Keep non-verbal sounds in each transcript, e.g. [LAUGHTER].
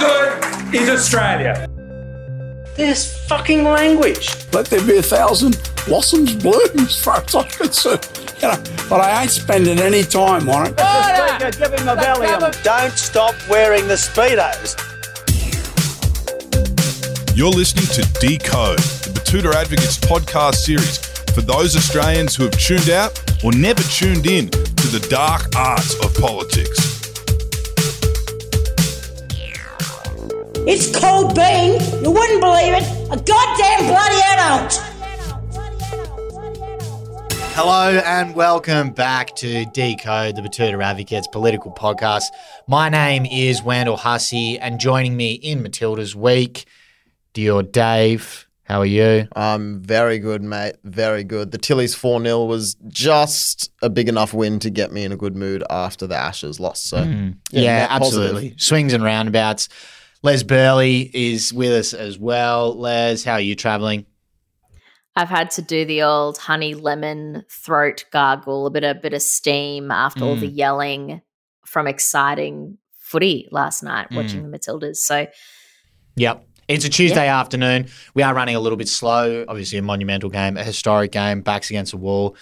good is Australia? This fucking language. Let there be a thousand blossoms bloom as far as I'm concerned. You know, but I ain't spending any time on it. Speaker, give him the Valium. Don't stop wearing the Speedos. You're listening to Decode, the Batuta Advocates podcast series for those Australians who have tuned out or never tuned in to the dark arts of politics. It's Cold Bean. You wouldn't believe it. A goddamn bloody adult. Hello and welcome back to Decode, the Batuta Advocates political podcast. My name is Wendell Hussey, and joining me in Matilda's week, Dior Dave. How are you? I'm very good, mate. Very good. The Tillies 4 0 was just a big enough win to get me in a good mood after the Ashes loss. So, Mm. Yeah, net positive. absolutely. Swings and roundabouts. Les Burley is with us as well. Les, how are you traveling? I've had to do the old honey lemon throat gargle, a bit of bit of steam after all the Mm. yelling from exciting footy last night, Mm. watching the Matildas. So Yep. It's a Tuesday afternoon. We are running a little bit slow. Obviously, a monumental game, a historic game, backs against the wall.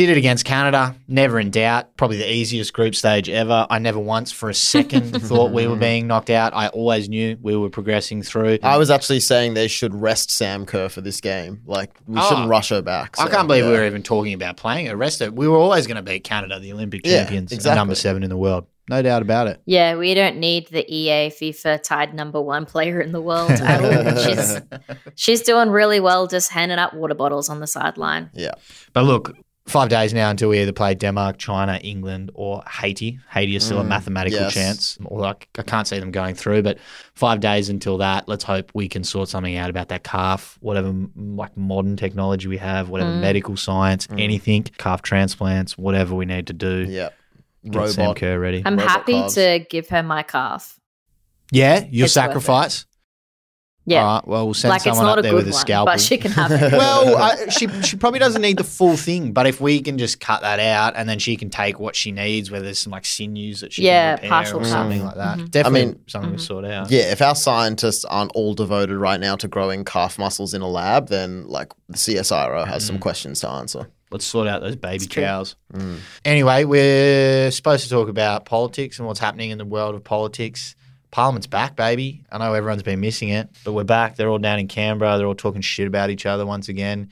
Did it against Canada, never in doubt. Probably the easiest group stage ever. I never once for a second [LAUGHS] thought we were being knocked out. I always knew we were progressing through. I was actually saying they should rest Sam Kerr for this game. Like, we Oh. shouldn't rush her back. I can't believe we were even talking about playing her. Rest of we were always going to beat Canada, the Olympic Yeah, champions, and exactly. number seven in the world. No doubt about it. yeah, we don't need the EA FIFA tied number one player in the world at all. [LAUGHS] she's she's doing really well, just handing out water bottles on the sideline. Yeah. But look, five days now until we either play Denmark, China, England, or Haiti. Haiti is still a Mm, mathematical yes. chance. Although I, I can't see them going through, but five days until that. Let's hope we can sort something out about that calf, whatever like modern technology we have, whatever Mm. medical science, anything, calf transplants, whatever we need to do. Yeah. Get Sam Kerr ready. I'm Robot happy calves. to give her my calf. yeah, your It's worth it. sacrifice. Yeah, All right. Well, we'll send like it's someone not up there with a one, scalpel. but she can have it. [LAUGHS] well, [LAUGHS] I, she she probably doesn't need the full thing, but if we can just cut that out and then she can take what she needs, whether there's some like sinews that she Yeah, can repair partial or cut. something like that, Mhm. definitely I mean- something to Mhm. sort out. Yeah, if our scientists aren't all devoted right now to growing calf muscles in a lab, then like the CSIRO has some Mm. questions to answer. Let's sort out those baby It's cows. Mm. Anyway, we're supposed to talk about politics and what's happening in the world of politics. Parliament's back, baby. I know everyone's been missing it, but we're back. They're all down in Canberra. They're all talking shit about each other once again,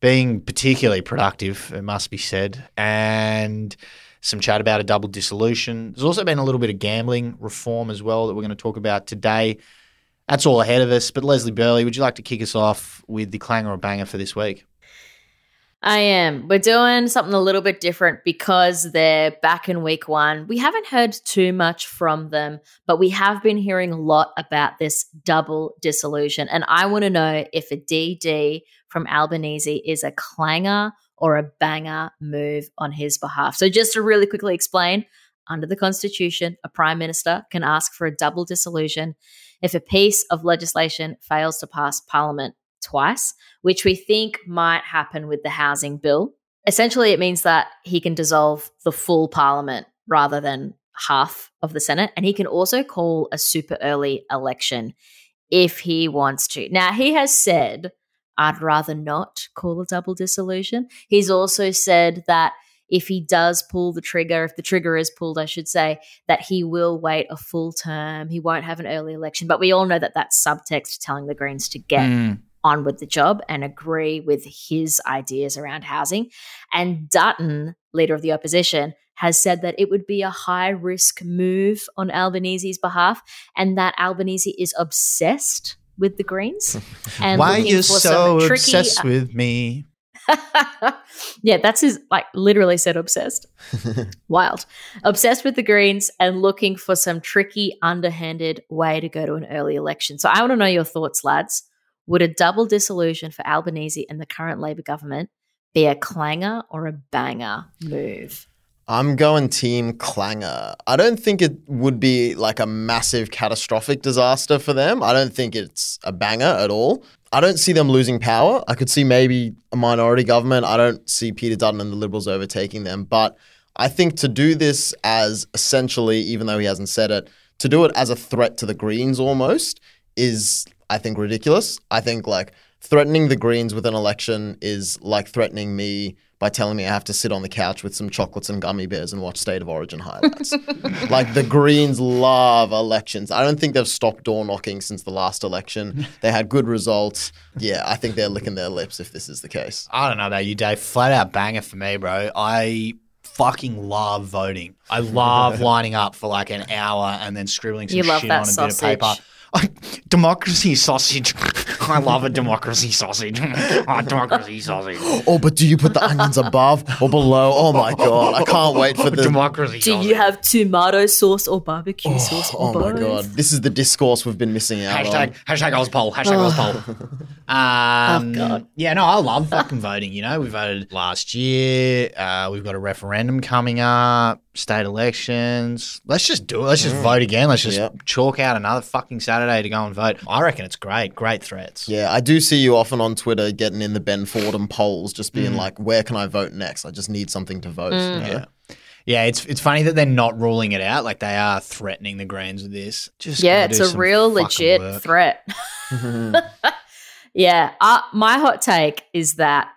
being particularly productive, it must be said. And some chat about a double dissolution. There's also been a little bit of gambling reform as well that we're going to talk about today. That's all ahead of us. But Leslie Burley, would you like to kick us off with the clanger or banger for this week? I am. We're doing something a little bit different because they're back in week one. We haven't heard too much from them, but we have been hearing a lot about this double dissolution. And I want to know if a DD from Albanese is a clanger or a banger move on his behalf. So, just to really quickly explain under the Constitution, a Prime Minister can ask for a double dissolution if a piece of legislation fails to pass Parliament twice which we think might happen with the housing bill. Essentially, it means that he can dissolve the full parliament rather than half of the Senate. And he can also call a super early election if he wants to. Now, he has said, I'd rather not call a double dissolution. He's also said that if he does pull the trigger, if the trigger is pulled, I should say, that he will wait a full term. He won't have an early election. But we all know that that's subtext telling the Greens to get Mm. On with the job and agree with his ideas around housing. And Dutton, leader of the opposition, has said that it would be a high risk move on Albanese's behalf and that Albanese is obsessed with the Greens. [LAUGHS] And Why are you so tricky, obsessed with me? [LAUGHS] yeah, that's his like literally said obsessed. [LAUGHS] Wild. Obsessed with the Greens and looking for some tricky, underhanded way to go to an early election. So I want to know your thoughts, lads. Would a double dissolution for Albanese and the current Labor government be a clanger or a banger move? I'm going team clanger. I don't think it would be like a massive catastrophic disaster for them. I don't think it's a banger at all. I don't see them losing power. I could see maybe a minority government. I don't see Peter Dutton and the Liberals overtaking them. But I think to do this as essentially, even though he hasn't said it, to do it as a threat to the Greens almost is, I think, ridiculous. I think like threatening the Greens with an election is like threatening me by telling me I have to sit on the couch with some chocolates and gummy bears and watch State of Origin highlights. [LAUGHS] like the Greens love elections. I don't think they've stopped door knocking since the last election. They had good results. Yeah, I think they're licking their lips if this is the case. I don't know about you, Dave. Flat out banger for me, bro. I fucking love voting. I love [LAUGHS] lining up for like an hour and then scribbling some You love shit that on a sausage. bit of paper. I- democracy sausage. [LAUGHS] I love a democracy sausage. [LAUGHS] oh, democracy sausage. Oh, but do you put the onions above or below? Oh my god, I can't wait for the democracy Do sausage. you have tomato sauce or barbecue sauce Oh or my god, this is the discourse we've been missing out Hashtag, on. hashtag auspol. Hashtag auspol. [LAUGHS] Um, Oh, God. Yeah, no, I love fucking voting. You know, we voted last year. Uh, we've got a referendum coming up, state elections. Let's just do it. Let's just vote again. Let's just Yep. chalk out another fucking Saturday to go and vote. I reckon it's great. Great threats. Yeah, I do see you often on Twitter getting in the Ben Fordham polls, just Mm. being like, "Where can I vote next? I just need something to vote." you know? Yeah. Yeah, it's it's funny that they're not ruling it out. Like they are threatening the Greens with this. Just Yeah, it's a real legit work. threat. [LAUGHS] [LAUGHS] [LAUGHS] yeah, uh, my hot take is that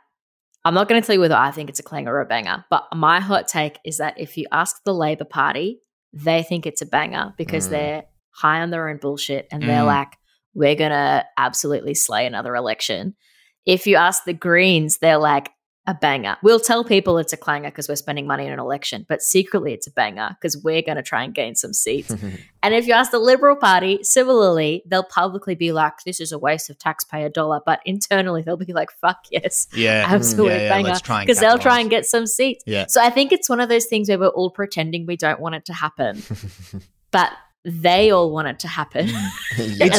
I'm not going to tell you whether I think it's a clanger or a banger, but my hot take is that if you ask the Labor Party, they think it's a banger because Mm. they're high on their own bullshit and they're Mm. like, we're going to absolutely slay another election. If you ask the Greens, they're like, a banger. We'll tell people it's a clanger because we're spending money in an election, but secretly it's a banger because we're going to try and gain some seats. [LAUGHS] And if you ask the Liberal Party, similarly, they'll publicly be like, this is a waste of taxpayer dollar. But internally, they'll be like, fuck yes, Yeah, mm, absolute yeah, yeah, banger. let's try and Because they'll try and get some seats. Yeah. So I think it's one of those things where we're all pretending we don't want it to happen, [LAUGHS] but they all want it to happen. Mm. [LAUGHS] [LAUGHS] It's And the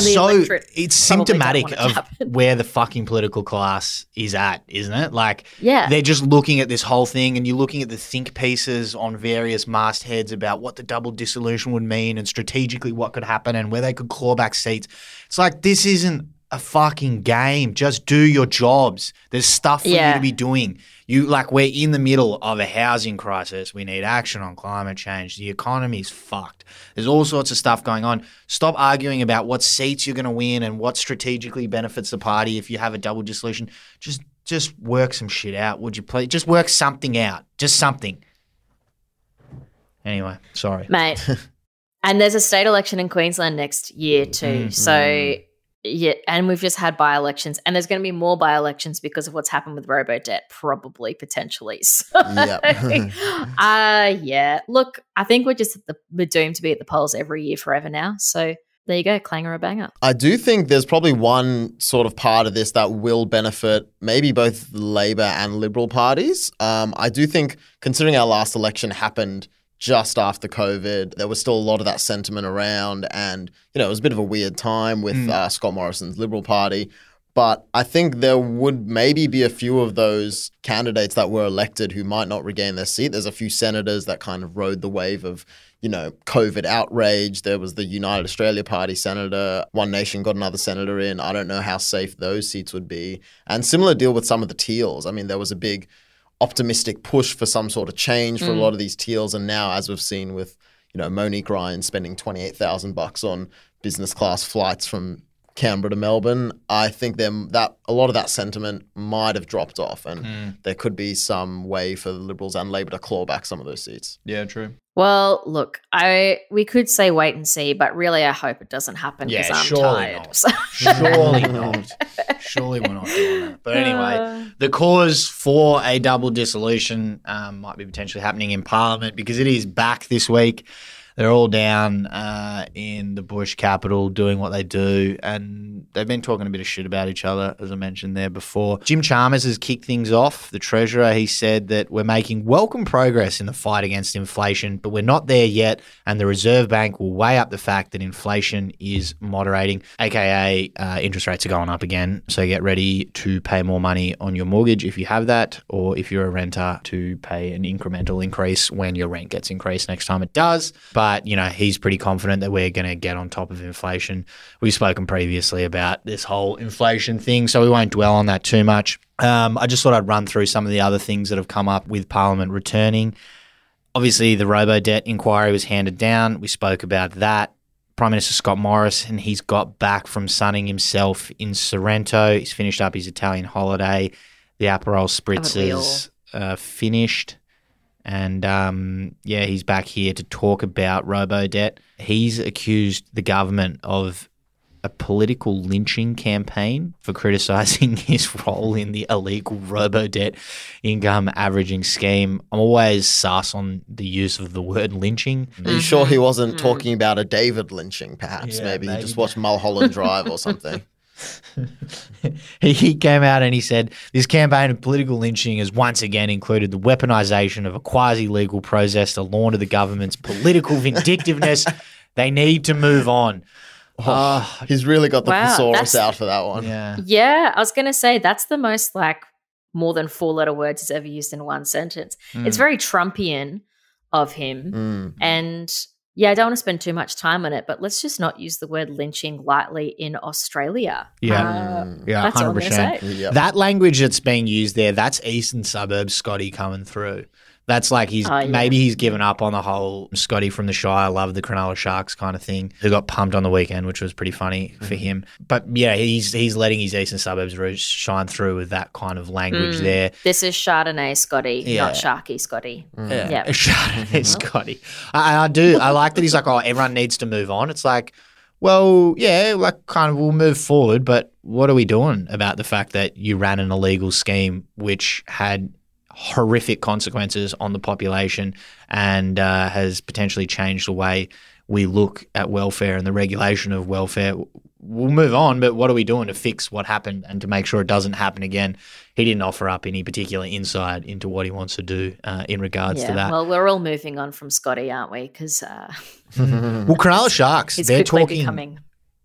so it's symptomatic it of where the fucking political class is at, isn't it? Like Yeah. they're just looking at this whole thing and you're looking at the think pieces on various mastheads about what the double dissolution would mean and strategically what could happen and where they could claw back seats. It's like this isn't a fucking game. Just do your jobs. There's stuff for you to be doing. You like we're in the middle of a housing crisis. We need action on climate change. The economy's fucked. There's all sorts of stuff going on. Stop arguing about what seats you're going to win and what strategically benefits the party if you have a double dissolution. Just just work some shit out, would you please? Just work something out. Just something. Anyway, sorry. mate. [LAUGHS] and there's a state election in Queensland next year too. Mm, so mm. yeah, and we've just had by elections, and there's going to be more by elections because of what's happened with robo debt, probably potentially. [LAUGHS] So, Yep. [LAUGHS] uh yeah. Look, I think we're just at the, we're doomed to be at the polls every year forever now. So there you go, clanger or banger. I do think there's probably one sort of part of this that will benefit maybe both Labor and Liberal parties. Um, I do think, considering our last election happened just after COVID, there was still a lot of that sentiment around, and you know it was a bit of a weird time with uh, Scott Morrison's Liberal Party. But I think there would maybe be a few of those candidates that were elected who might not regain their seat. There's a few senators that kind of rode the wave of, you know, COVID outrage. There was the United Australia Party senator. One Nation got another senator in. I don't know how safe those seats would be. And similar deal with some of the Teals. I mean, there was a big optimistic push for some sort of change for a mm. lot of these Teals. And now, as we've seen with, you know, Monique Ryan spending 28,000 bucks on business class flights from Canberra to Melbourne, I think them that a lot of that sentiment might have dropped off, and there could be some way for the Liberals and Labor to claw back some of those seats. Yeah, true. Well, look, I we could say wait and see, but really, I hope it doesn't happen because Yeah, I'm surely tired. not. [LAUGHS] So- Surely [LAUGHS] not. Surely we're not doing that. But anyway, the cause for a double dissolution um, might be potentially happening in Parliament because it is back this week. They're all down uh, in the Bush capital doing what they do, and they've been talking a bit of shit about each other, as I mentioned there before. Jim Chalmers has kicked things off. The Treasurer, he said that we're making welcome progress in the fight against inflation, but we're not there yet, and the Reserve Bank will weigh up the fact that inflation is moderating, aka uh, interest rates are going up again. So get ready to pay more money on your mortgage if you have that, or if you're a renter to pay an incremental increase when your rent gets increased next time it does. But, you know, he's pretty confident that we're going to get on top of inflation. We've spoken previously about this whole inflation thing, so we won't dwell on that too much. Um, I just thought I'd run through some of the other things that have come up with Parliament returning. Obviously, the robo debt inquiry was handed down. We spoke about that. Prime Minister Scott Morrison. He's got back from sunning himself in Sorrento. He's finished up his Italian holiday. The Aperol spritzers uh, finished. And um, yeah, he's back here to talk about robo debt. He's accused the government of a political lynching campaign for criticizing [LAUGHS] his role in the illegal robo debt income averaging scheme. I'm always sus on the use of the word lynching. Are you sure he wasn't talking about a David lynching? Perhaps Yeah, maybe, he just watched Mulholland Drive or something. [LAUGHS] [LAUGHS] he, he came out and he said this campaign of political lynching has once again included the weaponization of a quasi legal process to launder the government's political vindictiveness. [LAUGHS] they need to move on. Ah, He's really got the Wow, thesaurus out for that one. yeah. Yeah, I was going to say that's the most like more than four letter words he's ever used in one sentence. It's very Trumpian of him. Mm. And yeah, I don't want to spend too much time on it, but let's just not use the word lynching lightly in Australia. Yeah. Uh, Yeah, That's all I'm hundred gonna percent. say. That language that's being used there, that's eastern suburbs Scotty coming through. That's like he's Oh, yeah. maybe he's given up on the whole Scotty from the Shire, love the Cronulla Sharks kind of thing. Who got pumped on the weekend, which was pretty funny for Mm-hmm. him. But yeah, he's he's letting his eastern suburbs roots shine through with that kind of language Mm. there. This is Chardonnay Scotty, Yeah. not Sharky Scotty. Yeah, Yeah. [LAUGHS] Chardonnay Scotty. I, I do. I like that he's like, oh, everyone needs to move on. It's like, well, yeah, like kind of we'll move forward, but what are we doing about the fact that you ran an illegal scheme which had horrific consequences on the population and uh, has potentially changed the way we look at welfare and the regulation of welfare. We'll move on, but what are we doing to fix what happened and to make sure it doesn't happen again? He didn't offer up any particular insight into what he wants to do uh, in regards Yeah, to that. well, we're all moving on from Scotty, aren't we? Because uh, [LAUGHS] Well, Cronulla Sharks, he's they're talking. becoming.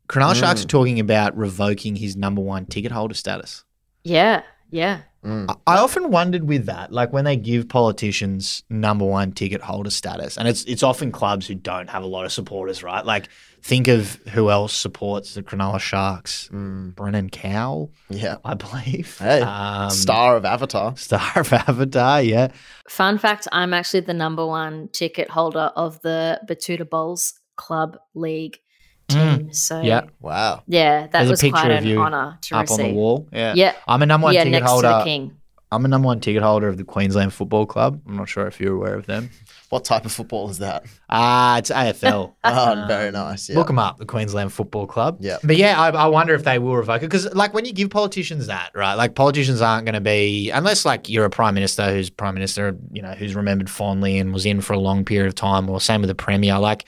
Cronulla Sharks are talking about revoking his number one ticket holder status. Yeah, yeah. I I often wondered with that, like when they give politicians number one ticket holder status, and it's it's often clubs who don't have a lot of supporters, right? Like think of who else supports the Cronulla Sharks. Brendan Cowell, Yeah. I believe. Hey, Um, Star of Avatar. Star of Avatar, yeah. Fun fact: I'm actually the number one ticket holder of the Batuta Bowls Club League team. So Mm. Yeah. Wow. yeah, that There's a was picture quite of an you honor to Up receive. on the wall. Yeah. Yeah, I'm a number one yeah, ticket next holder. to the king. I'm a number one ticket holder of the Queensland Football Club. I'm not sure if you're aware of them. What type of football is that? Ah, it's AFL. [LAUGHS] Oh, very nice. Yeah. Look them up, the Queensland Football Club. Yeah. But yeah, I, I wonder if they will revoke it because, like, when you give politicians that, right? Like, politicians aren't going to be unless, like, you're a prime minister who's prime minister, you know, who's remembered fondly and was in for a long period of time, or same with the premier. Like,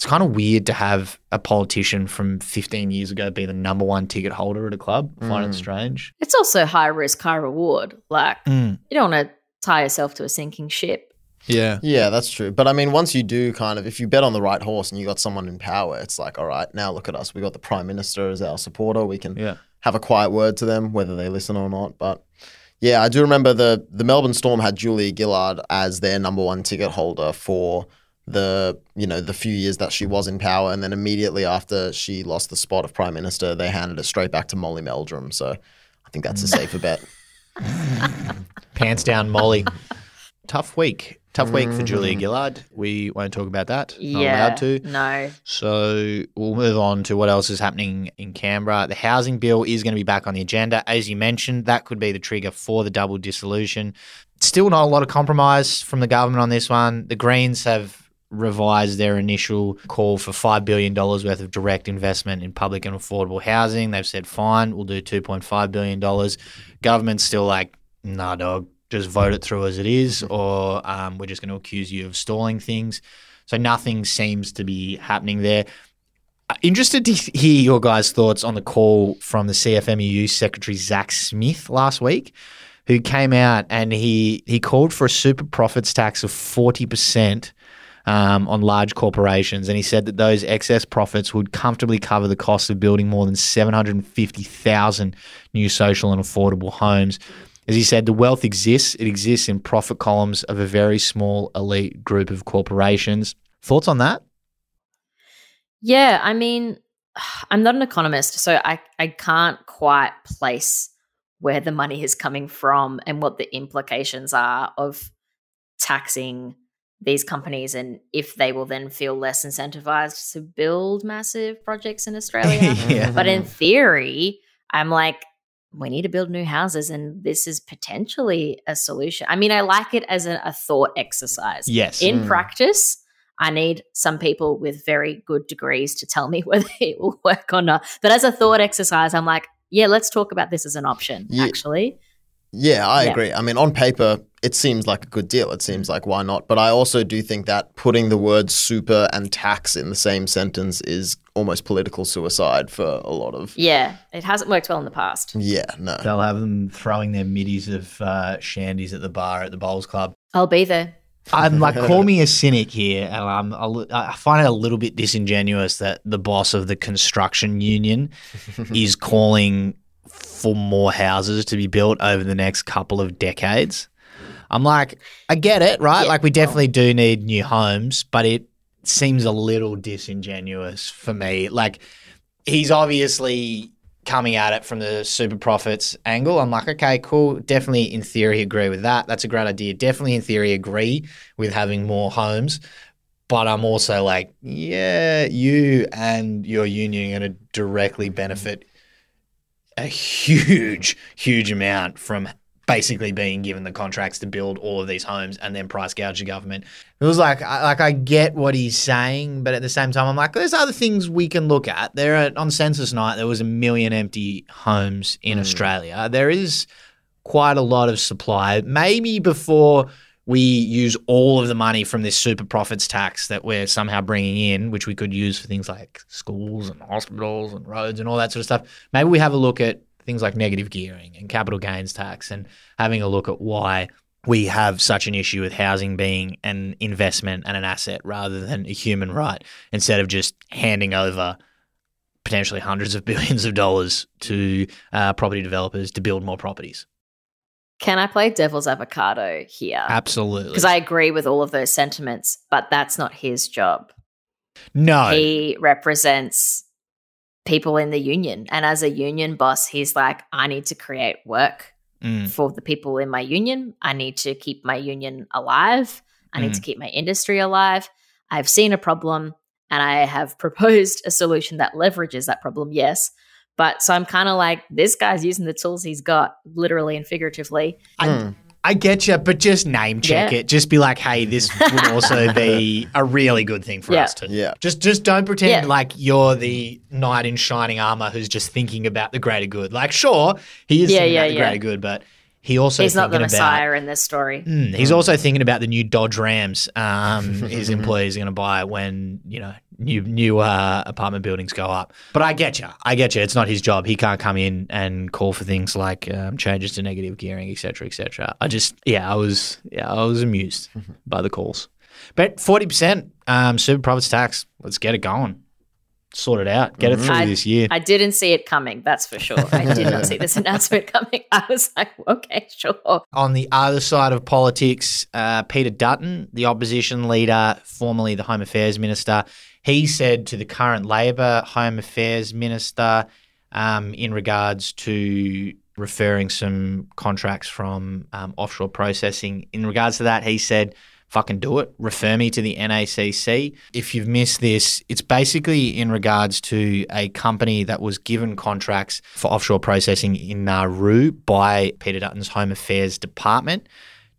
it's kind of weird to have a politician from 15 years ago be the number one ticket holder at a club. I find it strange. It's also high risk, high reward. Like Mm. you don't want to tie yourself to a sinking ship. Yeah. Yeah, that's true. But I mean, once you do kind of, if you bet on the right horse and you got someone in power, it's like, all right, now look at us. We got the prime minister as our supporter. We can Yeah. have a quiet word to them, whether they listen or not. But yeah, I do remember the the Melbourne Storm had Julia Gillard as their number one ticket holder for the you know the few years that she was in power, and then immediately after she lost the spot of prime minister, they handed it straight back to Molly Meldrum. So I think that's a mm. safer bet. [LAUGHS] Pants down, Molly. Tough week. Tough week for Julia mm. Gillard. We won't talk about that. Not yeah, allowed to. no. So we'll move on to what else is happening in Canberra. The housing bill is going to be back on the agenda. As you mentioned, that could be the trigger for the double dissolution. Still not a lot of compromise from the government on this one. The Greens have revised their initial call for $5 billion worth of direct investment in public and affordable housing. They've said, fine, we'll do $2.5 billion. Government's still like, nah, dog, just vote it through as it is, or um, we're just going to accuse you of stalling things. So nothing seems to be happening there. Uh, Interested to hear your guys' thoughts on the call from the CFMEU Secretary Zach Smith last week, who came out and he he called for a super profits tax of forty percent um, on large corporations, and he said that those excess profits would comfortably cover the cost of building more than seven hundred and fifty thousand new social and affordable homes. As he said, the wealth exists. It exists in profit columns of a very small elite group of corporations. Thoughts on that? Yeah, I mean, [SIGHS] I'm not an economist, so I, I can't quite place where the money is coming from and what the implications are of taxing these companies and if they will then feel less incentivized to build massive projects in [LAUGHS] Australia. yeah. but in theory, I'm like, we need to build new houses, and this is potentially a solution. I mean, I like it as a, a thought exercise. Yes. In Mm. practice, I need some people with very good degrees to tell me [LAUGHS] whether it will work or not. But as a thought exercise, I'm like, yeah, let's talk about this as an option, Yeah. actually. Yeah, I Yeah. agree. I mean, on paper, it seems like a good deal. It seems like why not? But I also do think that putting the words super and tax in the same sentence is almost political suicide for a lot of. Yeah, it hasn't worked well in the past. Yeah, no. They'll have them throwing their middies of uh, shandies at the bar at the bowls club. I'll be there. I'm like, [LAUGHS] call me a cynic here, and I'm, a I find it a little bit disingenuous that the boss of the construction union [LAUGHS] is calling for more houses to be built over the next couple of decades. I'm like, I get it, right? Yeah. Like, we definitely do need new homes, but it seems a little disingenuous for me. Like, he's obviously coming at it from the super profits angle. I'm like, okay, cool. Definitely in theory agree with that. That's a great idea. Definitely in theory agree with having more homes. But I'm also like, yeah, you and your union are going to directly benefit a huge, huge amount from basically being given the contracts to build all of these homes and then price gouge the government. It was like, I, like I get what he's saying, but at the same time, I'm like, there's other things we can look at. There are, on census night, there was a million empty homes in hmm. Australia. There is quite a lot of supply. Maybe before we use all of the money from this super profits tax that we're somehow bringing in, which we could use for things like schools and hospitals and roads and all that sort of stuff. Maybe we have a look at things like negative gearing and capital gains tax and having a look at why we have such an issue with housing being an investment and an asset rather than a human right instead of just handing over potentially hundreds of [LAUGHS] billions of dollars to uh, property developers to build more properties. Can I play devil's avocado here? Absolutely. Because I agree with all of those sentiments, but that's not his job. no. He represents people in the union. And as a union boss, he's like, I need to create work Mm. for the people in my union. I need to keep my union alive. I need Mm. to keep my industry alive. I've seen a problem and I have [LAUGHS] proposed a solution that leverages that problem, yes. But so I'm kind of like, this guy's using the tools he's got, literally and figuratively. I, hmm. I get you, but just name check Yeah. it. Just be like, hey, this would also [LAUGHS] be a really good thing for Yeah. us to. Yeah. Just, just don't pretend Yeah. like you're the knight in shining armor who's just thinking about the greater good. Like, sure, he is Yeah, thinking yeah, about the yeah. greater good, but he also he's not the thinking about- in this story. Mm, he's also thinking about the new Dodge Rams um, [LAUGHS] his employees are going to buy when you know new new uh, apartment buildings go up. But I get you. I get you. It's not his job. He can't come in and call for things like um, changes to negative gearing, etc., etc. I just yeah, I was yeah, I was amused [LAUGHS] by the calls. But forty percent um, super profits tax. Let's get it going. Sort it out. Get it through I- this year. I didn't see it coming, that's for sure. I did not see this [LAUGHS] announcement coming. I was like, okay, sure. On the other side of politics, uh, Peter Dutton, the opposition leader, formerly the Home Affairs Minister, he said to the current Labor Home Affairs Minister um, in regards to referring some contracts from um, offshore processing, in regards to that, he said, fucking do it. Refer me to the NACC. If you've missed this, it's basically in regards to a company that was given contracts for offshore processing in Nauru by Peter Dutton's Home Affairs Department.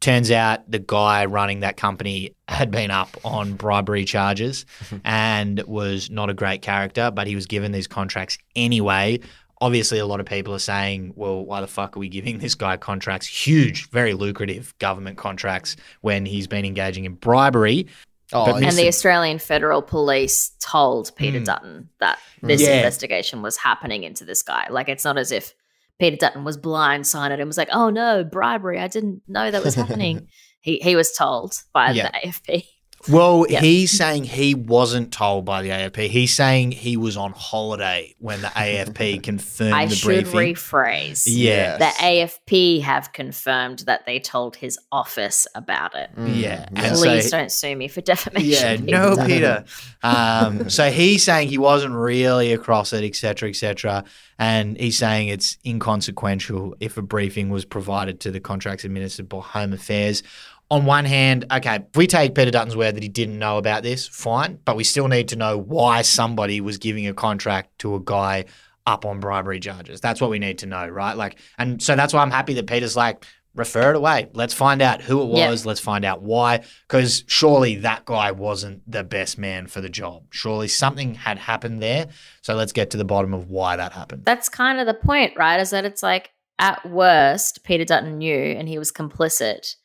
Turns out the guy running that company had been up on bribery charges [LAUGHS] and was not a great character, but he was given these contracts anyway. Obviously, a lot of people are saying, well, why the fuck are we giving this guy contracts? Huge, very lucrative government contracts when he's been engaging in bribery. Oh, And the Australian Federal Police told Peter Mm. Dutton that this Yeah. investigation was happening into this guy. Like, it's not as if Peter Dutton was blindsided and was like, oh no, bribery. I didn't know that was happening. [LAUGHS] he, he was told by Yeah. the [LAUGHS] AFP. Well, Yeah. he's saying he wasn't told by the AFP. He's saying he was on holiday when the AFP [LAUGHS] confirmed I the should briefing. rephrase. yeah. The AFP have confirmed that they told his office about it. Yeah. And Please so- don't sue me for [LAUGHS] defamation. Yeah, Peter no, [LAUGHS] Peter. Um, so he's saying he wasn't really across it, etc., etc., and he's saying it's inconsequential if a briefing was provided to the contracts administered by Home Affairs. On one hand, okay, if we take Peter Dutton's word that he didn't know about this, fine, but we still need to know why somebody was giving a contract to a guy up on bribery charges. That's what we need to know, right? Like, and so that's why I'm happy that Peter's like, refer it away. Let's find out who it Yeah. was. Let's find out why. Because surely that guy wasn't the best man for the job. Surely something had happened there. So let's get to the bottom of why that happened. That's kind of the point, right? Is that it's like at worst, Peter Dutton knew and he was complicit.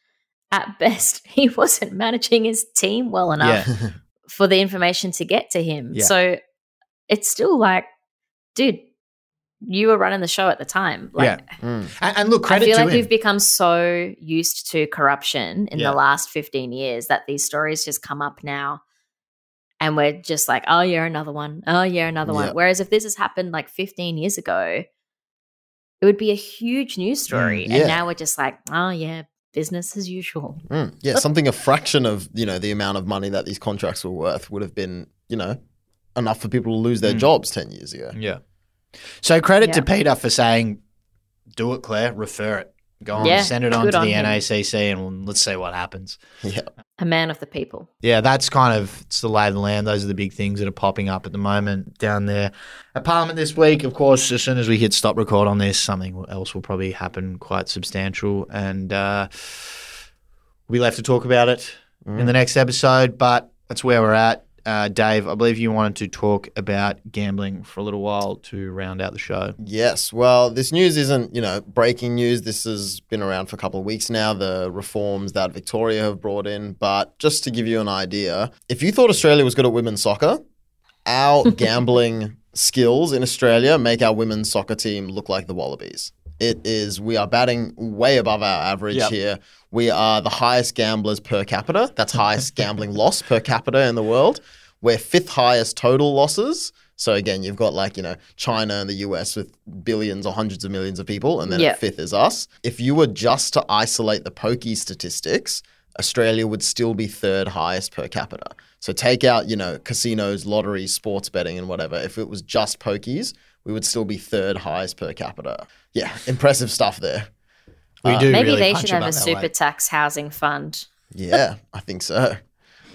At best, [LAUGHS] he wasn't managing his team well enough Yeah. for the information to get to him. Yeah. So it's still like, dude, you were running the show at the time. Like, yeah. Mm. And, and look, I feel to like him. we've become so used to corruption in Yeah. the last 15 years that these stories just come up now. And we're just like, oh, yeah, another one. Oh, yeah, another Yeah. one. Whereas if this has happened like 15 years ago, it would be a huge news story. Mm, yeah. And now we're just like, oh, yeah, business as usual. Mm. Yeah, something a fraction of you know the amount of money that these contracts were worth would have been you know enough for people to lose their Mm. jobs ten years ago. Yeah. So credit to Peter for saying, "Do it, Clare. Refer it. Go on, Yeah, send it on good to on the him. NACC, and let's see what happens." Yeah, A man of the people. Yeah, that's kind of it's the lay of the land. Those are the big things that are popping up at the moment down there at Parliament this week. Of course, as soon as we hit stop record on this, something else will probably happen quite substantial, and uh, we'll be left to talk about it in the next episode. But that's where we're at. Uh, Dave, I believe you wanted to talk about gambling for a little while to round out the show. Yes. Well, this news isn't, you know, breaking news. This has been around for a couple of weeks now, the reforms that Victoria have brought in. But just to give you an idea, if you thought Australia was good at women's soccer, our [LAUGHS] gambling skills in Australia make our women's soccer team look like the Wallabies. It is, we are batting way above our average Yep. here. We are the highest gamblers per capita. That's highest [LAUGHS] gambling loss per capita in the world. We're fifth highest total losses. So again, you've got like, you know, China and the US with billions or hundreds of millions of people, and then Yeah. at fifth is us. If you were just to isolate the pokey statistics, Australia would still be third highest per capita. So take out, you know, casinos, lotteries, sports betting, and whatever. If it was just pokies, we would still be third highest per capita. Yeah, impressive stuff there. We Uh, do Maybe really they punch should have a super weight. tax housing fund. Yeah, I think so.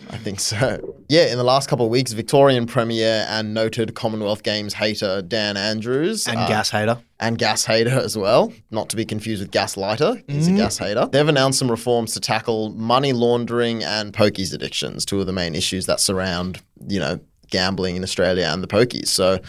I think so. Yeah, in the last couple of weeks, Victorian Premier and noted Commonwealth Games hater Dan Andrews and uh, gas hater. and gas hater as well, not to be confused with gas lighter. He's a gas hater. They've announced some reforms to tackle money laundering and pokies addictions, two of the main issues that surround, you know, gambling in Australia and the pokies. So,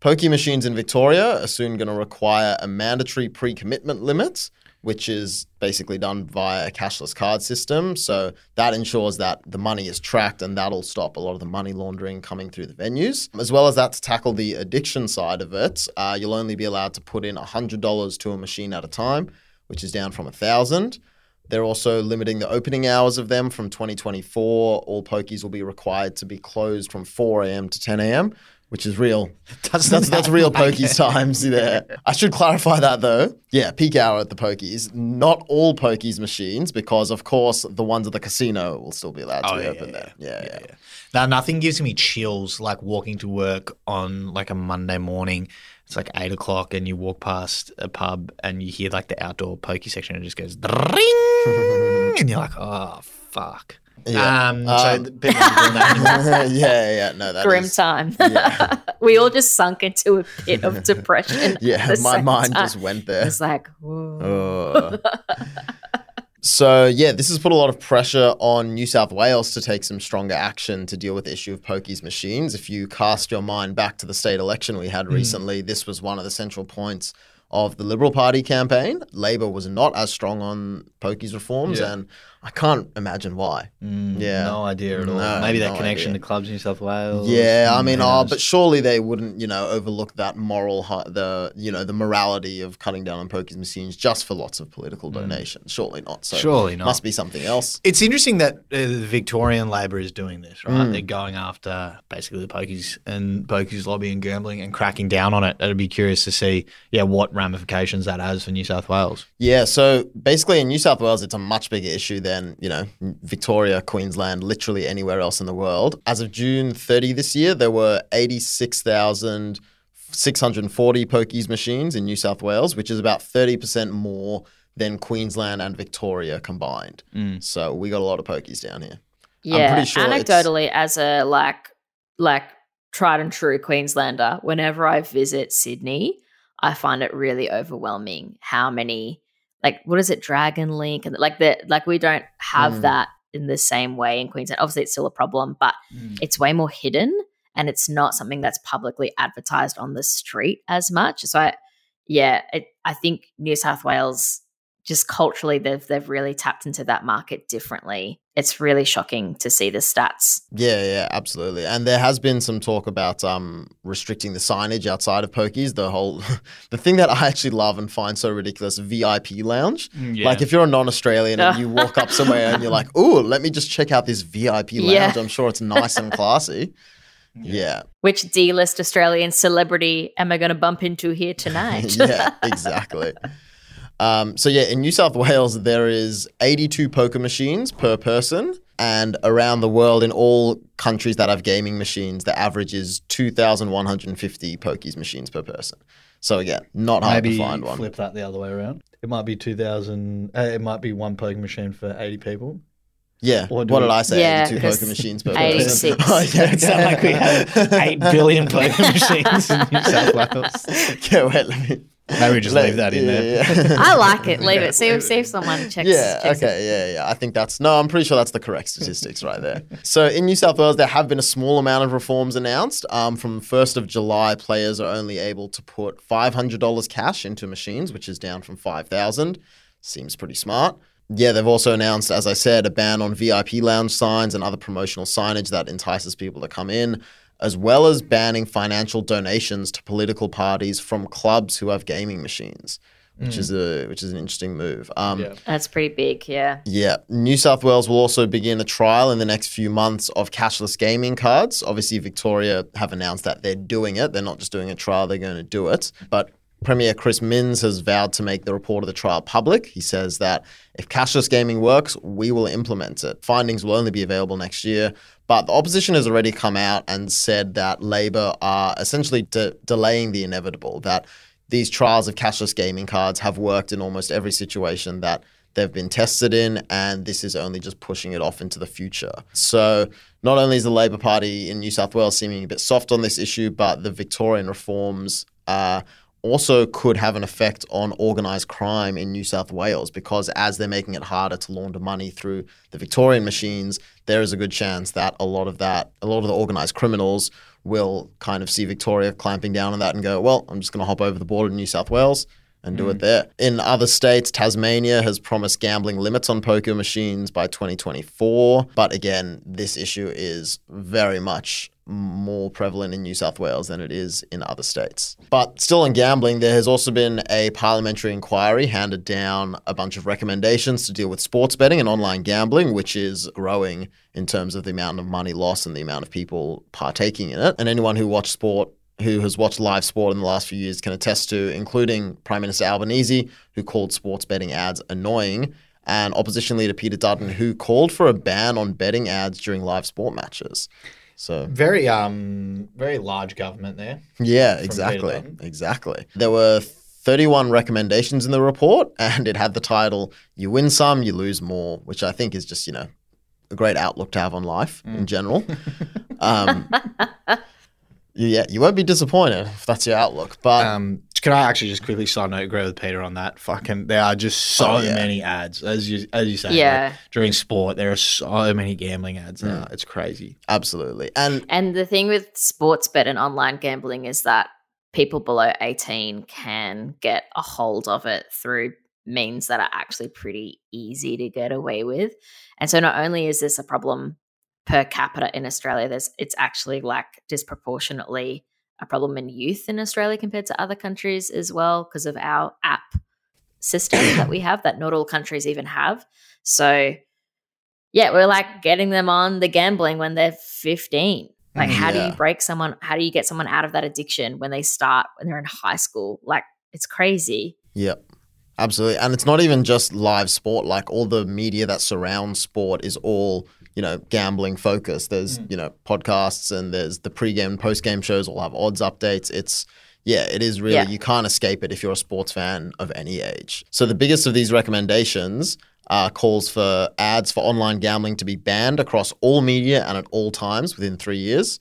pokey machines in Victoria are soon going to require a mandatory pre-commitment limit. Which is basically done via a cashless card system. So that ensures that the money is tracked and that'll stop a lot of the money laundering coming through the venues. As well as that, to tackle the addiction side of it, uh, you'll only be allowed to put in $100 to a machine at a time, which is down from 1000 They're also limiting the opening hours of them from 2024. All pokies will be required to be closed from 4 a.m. to 10 a.m., which is real. Doesn't [LAUGHS] That's, that's [LAUGHS] real pokies it- times there. [LAUGHS] I should clarify that though. Yeah, peak hour at the pokies. Not all pokies machines, because of course the ones at the casino will still be allowed to Oh, be yeah, open yeah, there. Yeah, yeah. Now, nothing gives me chills like walking to work on like a Monday morning. It's like eight o'clock, and you walk past a pub and you hear like the outdoor pokey section, and it just goes ring, and you're like, oh fuck. Yeah. Um, so Um, the people aren't doing [LAUGHS] [LAUGHS] yeah, yeah, no, that Grim is- time. [LAUGHS] we all just sunk into a pit of depression. Yeah, my mind time. just went there. It's like, whoa. Uh. so yeah, this has put a lot of pressure on New South Wales to take some stronger action to deal with the issue of pokies machines. If you cast your mind back to the state election we had Hmm. recently, this was one of the central points of the Liberal Party campaign. Labor was not as strong on pokies reforms, Yeah. and I can't imagine why. yeah, No idea at all. No, Maybe that no connection idea. to clubs in New South Wales. Yeah, I mean, Who oh, but surely they wouldn't, you know, overlook that moral, the you know, the morality of cutting down on pokies machines just for lots of political donations. Surely not. So Mm. Surely not. Must be something else. It's interesting that uh, the Victorian Labor is doing this, right? Mm. They're going after basically the pokies and pokies lobby and gambling and cracking down on it. I'd be curious to see, yeah, what ramifications that has for New South Wales. Yeah. So basically, in New South Wales, it's a much bigger issue than you know Victoria, Queensland, literally anywhere else in the world. As of June 30 this year, there were 86,640 pokies machines in New South Wales, which is about 30% more than Queensland and Victoria combined. Mm. So we got a lot of pokies down here. Yeah, pretty sure anecdotally, as a like like tried and true Queenslander, whenever I visit Sydney, I find it really overwhelming how many like what is it, Dragon Link, and like that like we don't have Mm. that in the same way in Queensland. Obviously, it's still a problem, but it's way more hidden and it's not something that's publicly advertised on the street as much. So, I, yeah, it, I think New South Wales just culturally they've they've really tapped into that market differently. It's really shocking to see the stats. Yeah, yeah, absolutely. And there has been some talk about um, restricting the signage outside of pokies. The whole, [LAUGHS] the thing that I actually love and find so ridiculous, VIP lounge. Like if you're a non-Australian and you [LAUGHS] walk up somewhere and you're like, "Ooh, let me just check out this VIP lounge. Yeah. I'm sure it's nice and [LAUGHS] classy." Yeah, Which D-list Australian celebrity am I going to bump into here tonight? yeah, exactly. Um, so yeah, in New South Wales, there is 82 poker machines per person, and around the world, in all countries that have gaming machines, the average is 2,150 pokies machines per person. So again, not hard Maybe to find one. flip that the other way around. It might be two thousand. Uh, it might be one poker machine for eighty people. Yeah. What did we- I say? Yeah, 82 poker machines per 86. person. oh, [LAUGHS] yeah, It's [LAUGHS] not like we have eight billion poker [LAUGHS] machines in New South Wales. yeah, wait, let me. Maybe we just let- leave that in yeah, there. yeah. [LAUGHS] I like it. Leave it. See if, see if someone checks. Yeah, checks it. okay, yeah, yeah. I think that's no, I'm pretty sure that's the correct statistics right there. [LAUGHS] So in New South Wales, there have been a small amount of reforms announced. Um, from 1st of July, players are only able to put $500 cash into machines, which is down from 5000 Seems pretty smart. Yeah, they've also announced, as I said, a ban on VIP lounge signs and other promotional signage that entices people to come in, as well as banning financial donations to political parties from clubs who have gaming machines, which is a which is an interesting move. Um, Yeah. That's pretty big. Yeah. yeah, New South Wales will also begin a trial in the next few months of cashless gaming cards. Obviously, Victoria have announced that they're doing it. They're not just doing a trial, they're going to do it. But Premier Chris Minns has vowed to make the report of the trial public. He says that if cashless gaming works, we will implement it. Findings will only be available next year. But the opposition has already come out and said that Labor are essentially de- delaying the inevitable, that these trials of cashless gaming cards have worked in almost every situation that they've been tested in, and this is only just pushing it off into the future. So, not only is the Labor Party in New South Wales seeming a bit soft on this issue, but the Victorian reforms uh, also could have an effect on organised crime in New South Wales because as they're making it harder to launder money through the Victorian machines, there is a good chance that a lot of that, a lot of the organised criminals will kind of see Victoria clamping down on that and go, well, I'm just going to hop over the border to New South Wales and do it mm. there. In other states, Tasmania has promised gambling limits on poker machines by 2024. But again, this issue is very much more prevalent in New South Wales than it is in other states. But still on gambling, there has also been a parliamentary inquiry handed down a bunch of recommendations to deal with sports betting and online gambling, which is growing in terms of the amount of money lost and the amount of people partaking in it. And anyone who watched sport who has watched live sport in the last few years can attest to, including Prime Minister Albanese, who called sports betting ads annoying, and opposition leader Peter Dutton, who called for a ban on betting ads during live sport matches. So Very um very large government there. yeah, exactly, exactly. There were 31 recommendations in the report, [LAUGHS] and it had the title "You win some, you lose more," which I think is just you know a great outlook to have on life in general. [LAUGHS] um, yeah, you won't be disappointed if that's your outlook. But Um, can I actually just quickly side note agree with Peter on that? Fucking, there are just so Oh, yeah. many ads, as you as you say. Yeah. like, during sport, there are so many gambling ads now. Mm. It's crazy. absolutely, and And the thing with sports bet and online gambling is that people below 18 can get a hold of it through means that are actually pretty easy to get away with. And so not only is this a problem per capita in Australia, there's it's actually like disproportionately a problem in youth in Australia compared to other countries as well because of our app system that we have that not all countries even have. So yeah, we're like getting them on the gambling when they're 15. Like, how do you break someone? How do you get someone out of that addiction when they start when they're in high school? Like, it's crazy. Yep. Absolutely. And it's not even just live sport, like all the media that surrounds sport is all, you know, gambling focused. There's, hmm. you know, podcasts and there's the pregame and postgame shows all have odds updates. It's yeah, it is really, Yeah. you can't escape it if you're a sports fan of any age. So the biggest of these recommendations are calls for ads for online gambling to be banned across all media and at all times within three years.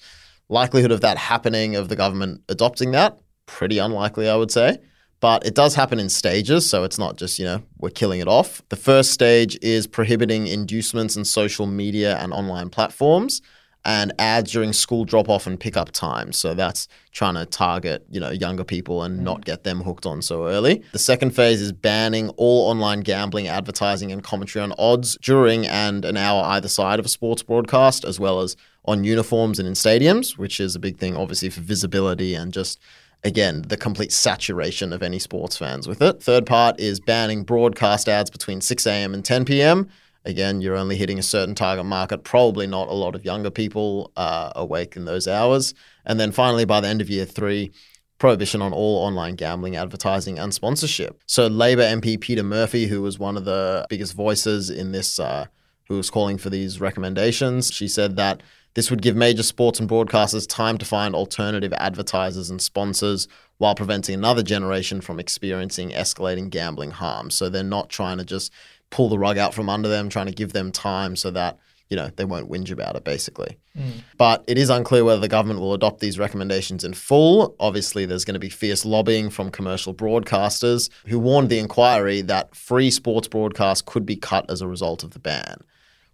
Likelihood of that happening, of the government adopting that, pretty unlikely, I would say. But it does happen in stages, so it's not just, you know, we're killing it off. The first stage is prohibiting inducements in social media and online platforms and ads during school drop off and pickup time. So that's trying to target, you know, younger people and not get them hooked on so early. The second phase is banning all online gambling, advertising and commentary on odds during and an hour either side of a sports broadcast, as well as on uniforms and in stadiums, which is a big thing obviously for visibility and just again, the complete saturation of any sports fans with it. Third part is banning broadcast ads between 6 a.m. and 10 p.m. Again, you're only hitting a certain target market, probably not a lot of younger people uh, awake in those hours. And then finally, by the end of year three, prohibition on all online gambling, advertising, and sponsorship. So, Labor MP Peta Murphy, who was one of the biggest voices in this, uh, who was calling for these recommendations, she said that this would give major sports and broadcasters time to find alternative advertisers and sponsors while preventing another generation from experiencing escalating gambling harm. So they're not trying to just pull the rug out from under them, trying to give them time so that you know they won't whinge about it basically. Mm. But it is unclear whether the government will adopt these recommendations in full. Obviously, there's going to be fierce lobbying from commercial broadcasters who warned the inquiry that free sports broadcasts could be cut as a result of the ban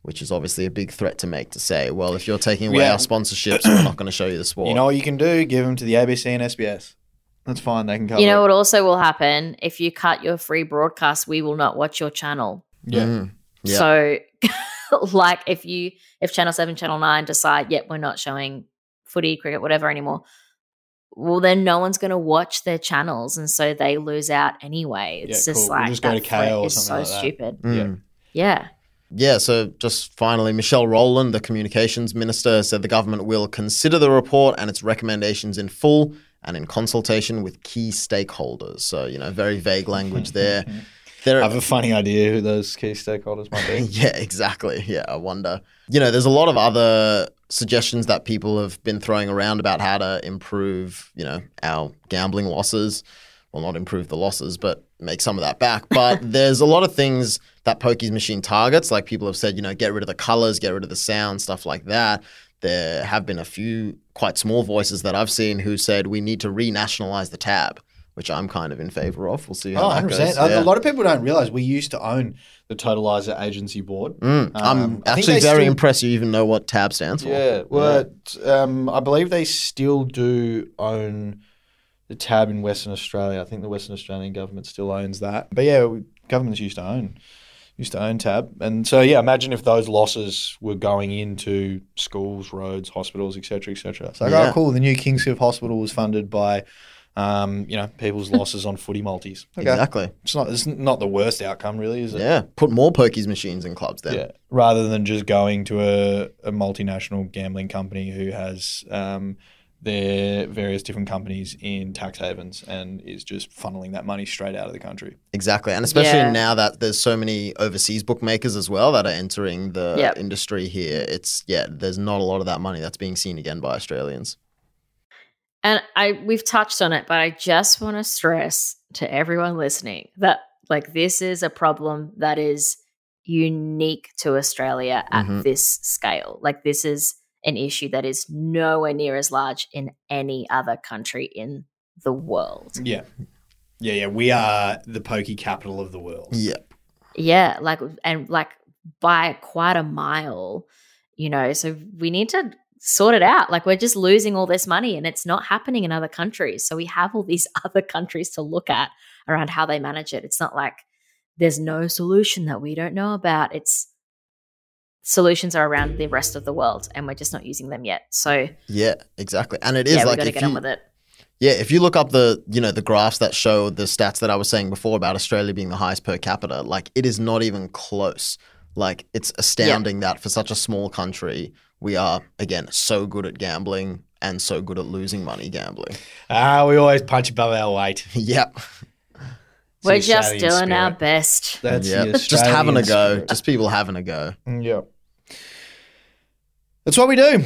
which is obviously a big threat to make to say, well, if you're taking away Yeah. our sponsorships, we're not going to show you the sport. You know what you can do? Give them to the ABC and SBS. That's fine. They can cover You know it. what also will happen? If you cut your free broadcast, we will not watch your channel. Yeah. Mhm. Yeah. So, [LAUGHS] like, if you if Channel Seven, Channel Nine decide, yep, we're not showing footy, cricket, whatever anymore, well, then no one's going to watch their channels, and so they lose out anyway. It's Yeah, just cool. We'll like just go to KO threat or is so like that. stupid. Mm. Yeah. Yeah, so just finally, Michelle Rowland, the communications minister, said the government will consider the report and its recommendations in full and in consultation with key stakeholders. So, you know, very vague language [LAUGHS] there. There, I have a funny idea who those key stakeholders might be. [LAUGHS] yeah, exactly. Yeah, I wonder. You know, there's a lot of other suggestions that people have been throwing around about how to improve, you know, our gambling losses. Well, not improve the losses, but make some of that back. But [LAUGHS] there's a lot of things that Pokies machine targets. Like people have said, you know, get rid of the colors, get rid of the sound, stuff like that. There have been a few quite small voices that I've seen who said we need to renationalize the tab, which I'm kind of in favor of. We'll see how Oh, that 100%. goes. A- Yeah. A lot of people don't realize we used to own the Totalizer Agency Board. Mm, I'm Um, actually very still- impressed you even know what tab stands for. Yeah, well, Um, I believe they still do own the tab in Western Australia. I think the Western Australian government still owns that. But yeah, we, governments used to own used to own tab, and so yeah, imagine if those losses were going into schools, roads, hospitals, etc., etc. So like, Yeah. oh, cool. The new Kingscliff Hospital was funded by. Um, you know, people's [LAUGHS] losses on footy multis. Okay. Exactly. It's not. It's not the worst outcome, really, is it? Yeah. Put more Pokies machines in clubs then. Yeah, rather than just going to a, a multinational gambling company who has um, their various different companies in tax havens and is just funneling that money straight out of the country. Exactly. And especially Yeah. now that there's so many overseas bookmakers as well that are entering the Yep. industry here, it's, yeah, there's not a lot of that money that's being seen again by Australians. And I we've touched on it, but I just want to stress to everyone listening that like this is a problem that is unique to Australia at Mhm. this scale. Like this is an issue that is nowhere near as large in any other country in the world. Yeah, yeah, yeah. We are the pokey capital of the world. Yeah. Yeah, like and like by quite a mile, you know. So we need to sort it out. Like we're just losing all this money and it's not happening in other countries. So we have all these [LAUGHS] other countries to look at around how they manage it. It's not like there's no solution that we don't know about. It's solutions are around the rest of the world and we're just not using them yet. So Yeah, exactly. And it is yeah, we like got to if get you, on with it. yeah, if you look up the you know the graphs that show the stats that I was saying before about Australia being the highest per capita, like it is not even close. Like it's astounding that for such a small country, we are again so good at gambling and so good at losing money gambling. Ah, we always punch above our weight. [LAUGHS] yep. We're just Australian doing our best. That's Yep. Just having a go. Just people having a go. Yep. That's what we do.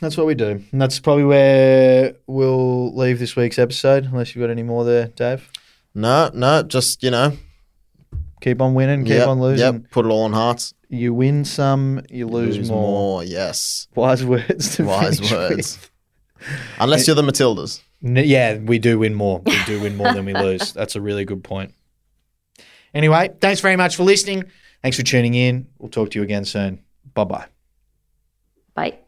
That's what we do. And that's probably where we'll leave this week's episode, unless you've got any more there, Dave. No, no, just you know, Keep on winning, keep yep, on losing. Yep, put it all on hearts. You win some, you lose, Lose more. more. Yes, Wise words to wise words. with. Unless you're the Matildas. Yeah, we do win more. We do win more than we lose. [LAUGHS] That's a really good point. Anyway, thanks very much for listening. Thanks for tuning in. We'll talk to you again soon. Bye bye. Bye.